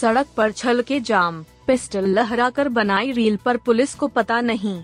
सड़क पर छल के जाम, पिस्टल लहराकर बनाई रील पर पुलिस को पता नहीं।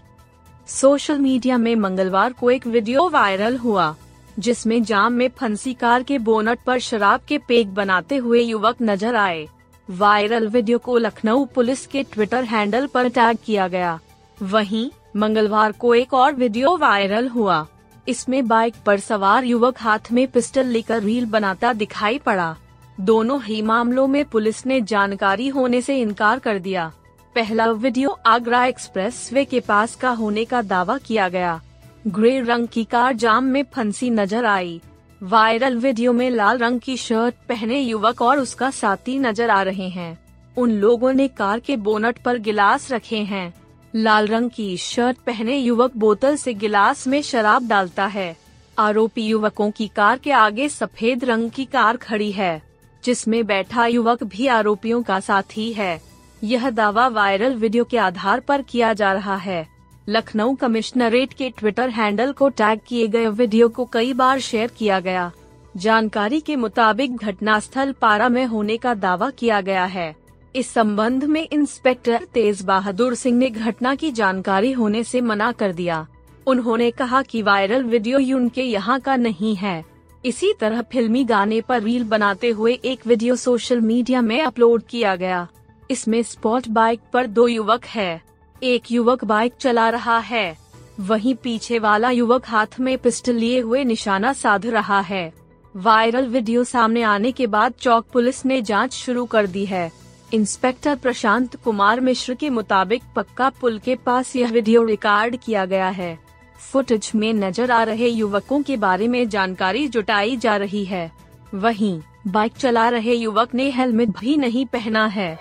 सोशल मीडिया में मंगलवार को एक वीडियो वायरल हुआ, जिसमें जाम में फंसी कार के बोनट पर शराब के पेग बनाते हुए युवक नज़र आए। वायरल वीडियो को लखनऊ पुलिस के ट्विटर हैंडल पर टैग किया गया। वहीं, मंगलवार को एक और वीडियो वायरल हुआ। इसमें बाइक पर सवार युवक हाथ में पिस्टल लेकर रील बनाता दिखाई पड़ा। दोनों ही मामलों में पुलिस ने जानकारी होने से इनकार कर दिया। पहला वीडियो आगरा एक्सप्रेस वे के पास का होने का दावा किया गया। ग्रे रंग की कार जाम में फंसी नज़र आई। वायरल वीडियो में लाल रंग की शर्ट पहने युवक और उसका साथी नज़र आ रहे हैं। उन लोगों ने कार के बोनट पर गिलास रखे हैं। लाल रंग की शर्ट पहने युवक बोतल से गिलास में शराब डालता है। आरोपी युवकों की कार के आगे सफ़ेद रंग की कार खड़ी है। जिसमें बैठा युवक भी आरोपियों का साथी है। यह दावा वायरल वीडियो के आधार पर किया जा रहा है। लखनऊ कमिश्नरेट के ट्विटर हैंडल को टैग किए गए वीडियो को कई बार शेयर किया गया। जानकारी के मुताबिक घटनास्थल पारा में होने का दावा किया गया है। इस संबंध में इंस्पेक्टर तेज बहादुर सिंह ने घटना की जानकारी होने से मना कर दिया। उन्होंने कहा कि वायरल वीडियो उनके यहाँ का नहीं है। इसी तरह फिल्मी गाने पर रील बनाते हुए एक वीडियो सोशल मीडिया में अपलोड किया गया। इसमें स्पॉट बाइक पर दो युवक है। एक युवक बाइक चला रहा है। वहीं पीछे वाला युवक हाथ में पिस्टल लिए हुए निशाना साध रहा है। वायरल वीडियो सामने आने के बाद चौक पुलिस ने जाँच शुरू कर दी है। इंस्पेक्टर प्रशांत कुमार मिश्र के मुताबिक पक्का पुल के पास यह वीडियो रिकॉर्ड किया गया है। फुटेज में नज़र आ रहे युवकों के बारे में जानकारी जुटाई जा रही है। वहीं, बाइक चला रहे युवक ने हेलमेट भी नहीं पहना है।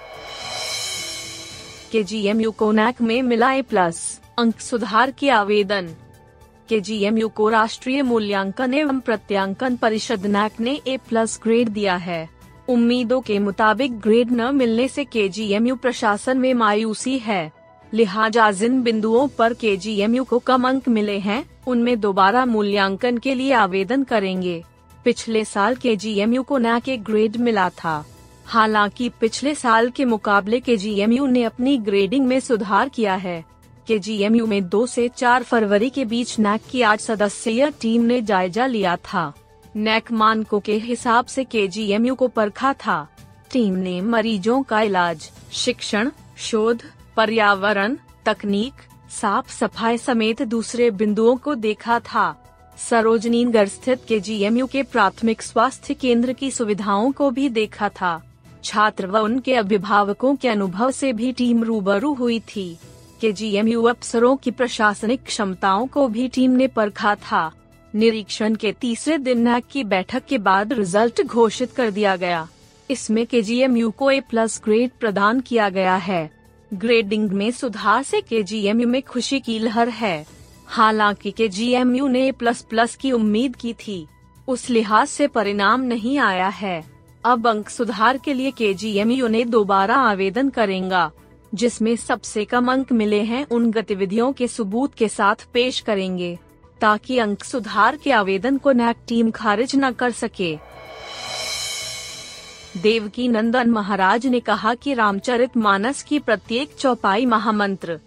के जी एम यू कोनैक में मिला ए प्लस अंक सुधार के आवेदन। के जी एम यू को राष्ट्रीय मूल्यांकन एवं प्रत्यांकन परिषद नैक ने ए प्लस ग्रेड दिया है। उम्मीदों के मुताबिक ग्रेड न मिलने से के जी एम यू प्रशासन में मायूसी है। लिहाजा जिन बिंदुओं पर के को कम अंक मिले हैं, उनमें दोबारा मूल्यांकन के लिए आवेदन करेंगे। पिछले साल के को न के ग्रेड मिला था। हालाँकि पिछले साल के मुकाबले के ने अपनी ग्रेडिंग में सुधार किया है। के में दो से चार फरवरी के बीच नैक की आठ सदस्यीय टीम ने जायजा लिया था। नैक मानकों के हिसाब से के को परखा था। टीम ने मरीजों का इलाज, शिक्षण, शोध पर्यावरण, तकनीक, साफ़ सफ़ाई समेत दूसरे बिंदुओं को देखा था। सरोजनी नगर स्थित के जीएमयू के प्राथमिक स्वास्थ्य केंद्र की सुविधाओं को भी देखा था। छात्र व उनके अभिभावकों के अनुभव से भी टीम रूबरू हुई थी। के जीएमयू अफसरों की प्रशासनिक क्षमताओं को भी टीम ने परखा था। निरीक्षण के तीसरे दिन की बैठक के बाद रिज़ल्ट घोषित कर दिया गया। इसमें के जीएमयू को ए प्लस ग्रेड प्रदान किया गया है। ग्रेडिंग में सुधार से के में खुशी की लहर है। हालाँकि के ने प्लस प्लस की उम्मीद की थी। उस लिहाज से परिणाम नहीं आया है। अब अंक सुधार के लिए के ने दोबारा आवेदन करेगा, जिसमें सबसे कम अंक मिले हैं उन गतिविधियों के सबूत के साथ पेश करेंगे, ताकि अंक सुधार के आवेदन को नैक टीम खारिज न कर सके। देवकी नंदन महाराज ने कहा कि रामचरित मानस की प्रत्येक चौपाई महामंत्र।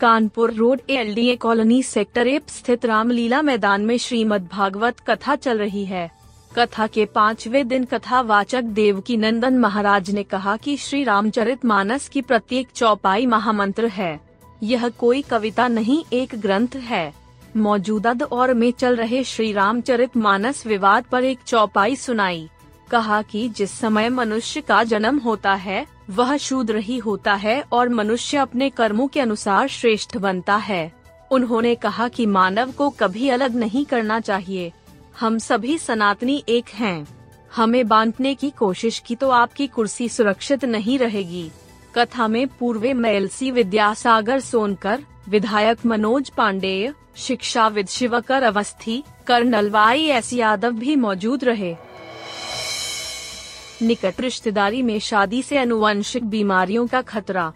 Kanpur road LDA colony sector app स्थित रामलीला मैदान में श्रीमद् भागवत कथा चल रही है। कथा के पांचवे दिन कथा वाचक देवकी नंदन महाराज ने कहा कि श्री रामचरित मानस की प्रत्येक चौपाई महामंत्र है। यह कोई कविता नहीं, एक ग्रंथ है। मौजूदा दौर में चल रहे श्री रामचरित मानस विवाद पर एक चौपाई सुनाई। कहा कि जिस समय मनुष्य का जन्म होता है, वह शूद्र ही होता है और मनुष्य अपने कर्मों के अनुसार श्रेष्ठ बनता है। उन्होंने कहा कि मानव को कभी अलग नहीं करना चाहिए। हम सभी सनातनी एक हैं। हमें बांटने की कोशिश की तो आपकी कुर्सी सुरक्षित नहीं रहेगी। कथा में पूर्व मेलसी विद्यासागर सोनकर, विधायक मनोज पांडेय, शिक्षाविद Shivkar Awasthi, colonel Y S Yadav भी मौजूद रहे। निकट रिश्तेदारी में शादी से अनुवंशिक बीमारियों का खतरा।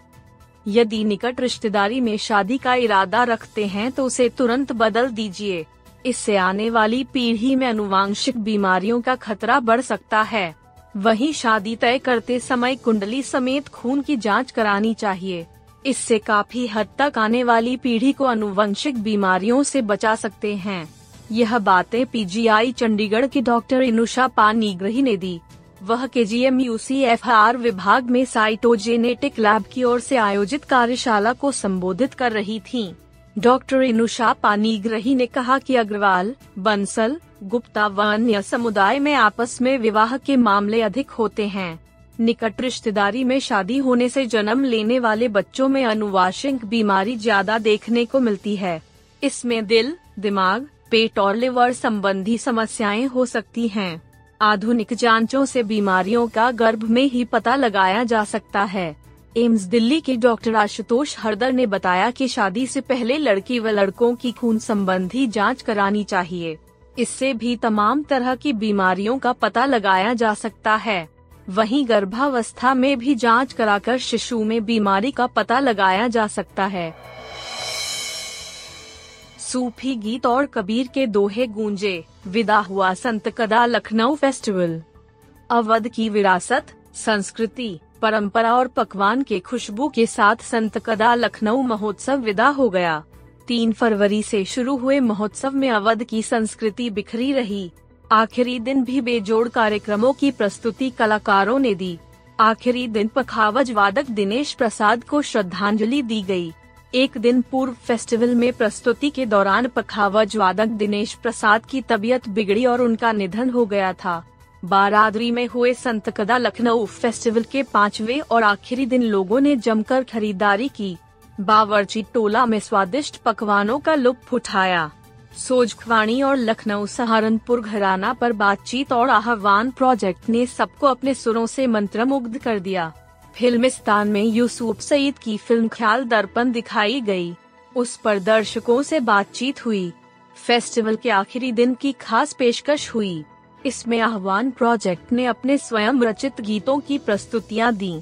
यदि निकट रिश्तेदारी में शादी का इरादा रखते हैं तो उसे तुरंत बदल दीजिए। इससे आने वाली पीढ़ी में अनुवांशिक बीमारियों का खतरा बढ़ सकता है। वहीं शादी तय करते समय कुंडली समेत खून की जाँच करानी चाहिए। इससे काफ़ी हद तक आने वाली पीढ़ी को अनुवंशिक बीमारियों से बचा सकते हैं। यह बातें पीजीआई चंडीगढ़ की डॉक्टर इनुषा पानीग्रही ने दी। वह K G M U C F R विभाग में साइटोजेनेटिक लैब की ओर से आयोजित कार्यशाला को संबोधित कर रही थीं। डॉक्टर इनुषा पानीग्रही ने कहा कि अग्रवाल, बंसल, गुप्ता व अन्य समुदाय में आपस में विवाह के मामले अधिक होते हैं निकट रिश्तेदारी में शादी होने से जन्म लेने वाले बच्चों में अनुवांशिक बीमारी ज़्यादा देखने को मिलती है इसमें दिल, दिमाग, पेट और लिवर संबंधी समस्याएँ हो सकती हैं। आधुनिक जांचों से बीमारियों का गर्भ में ही पता लगाया जा सकता है। एम्स दिल्ली के डॉक्टर आशुतोष हरदर ने बताया कि शादी से पहले लड़की व लड़कों की खून संबंधी जाँच करानी चाहिए। इससे भी तमाम तरह की बीमारियों का पता लगाया जा सकता है। वहीं गर्भावस्था में भी जाँच कराकर शिशु में बीमारी का पता लगाया जा सकता है। सूफी गीत और कबीर के दोहे गूंजे। विदा हुआ संत कदा लखनऊ फेस्टिवल। अवध की विरासत, संस्कृति, परंपरा और पकवान के खुशबू के साथ संत कदा लखनऊ महोत्सव विदा हो गया। तीन फरवरी से शुरू हुए महोत्सव में अवध की संस्कृति बिखरी रही। आखिरी दिन भी बेजोड़ कार्यक्रमों की प्रस्तुति कलाकारों ने दी। आखिरी दिन पखावज वादक दिनेश प्रसाद को श्रद्धांजलि दी गई। एक दिन पूर्व फेस्टिवल में प्रस्तुति के दौरान पखावज वादक दिनेश प्रसाद की तबीयत बिगड़ी और उनका निधन हो गया था। बारादरी में हुए संत कदा लखनऊ फेस्टिवल के पांचवे और आखिरी दिन लोगों ने जमकर खरीदारी की। बावर्ची टोला में स्वादिष्ट पकवानों का लुत्फ उठाया। सोजखवाणी और लखनऊ सहारनपुर घराना पर बातचीत और आह्वान प्रोजेक्ट ने सबको अपने सुरों से मंत्रमुग्ध कर दिया। फिल्मिस्तान में यूसुफ सईद की फ़िल्म ख्याल दर्पण दिखाई गई। उस पर दर्शकों से बातचीत हुई। फेस्टिवल के आखिरी दिन की खास पेशकश हुई। इसमें आह्वान प्रोजेक्ट ने अपने स्वयं रचित गीतों की प्रस्तुतियाँ दी।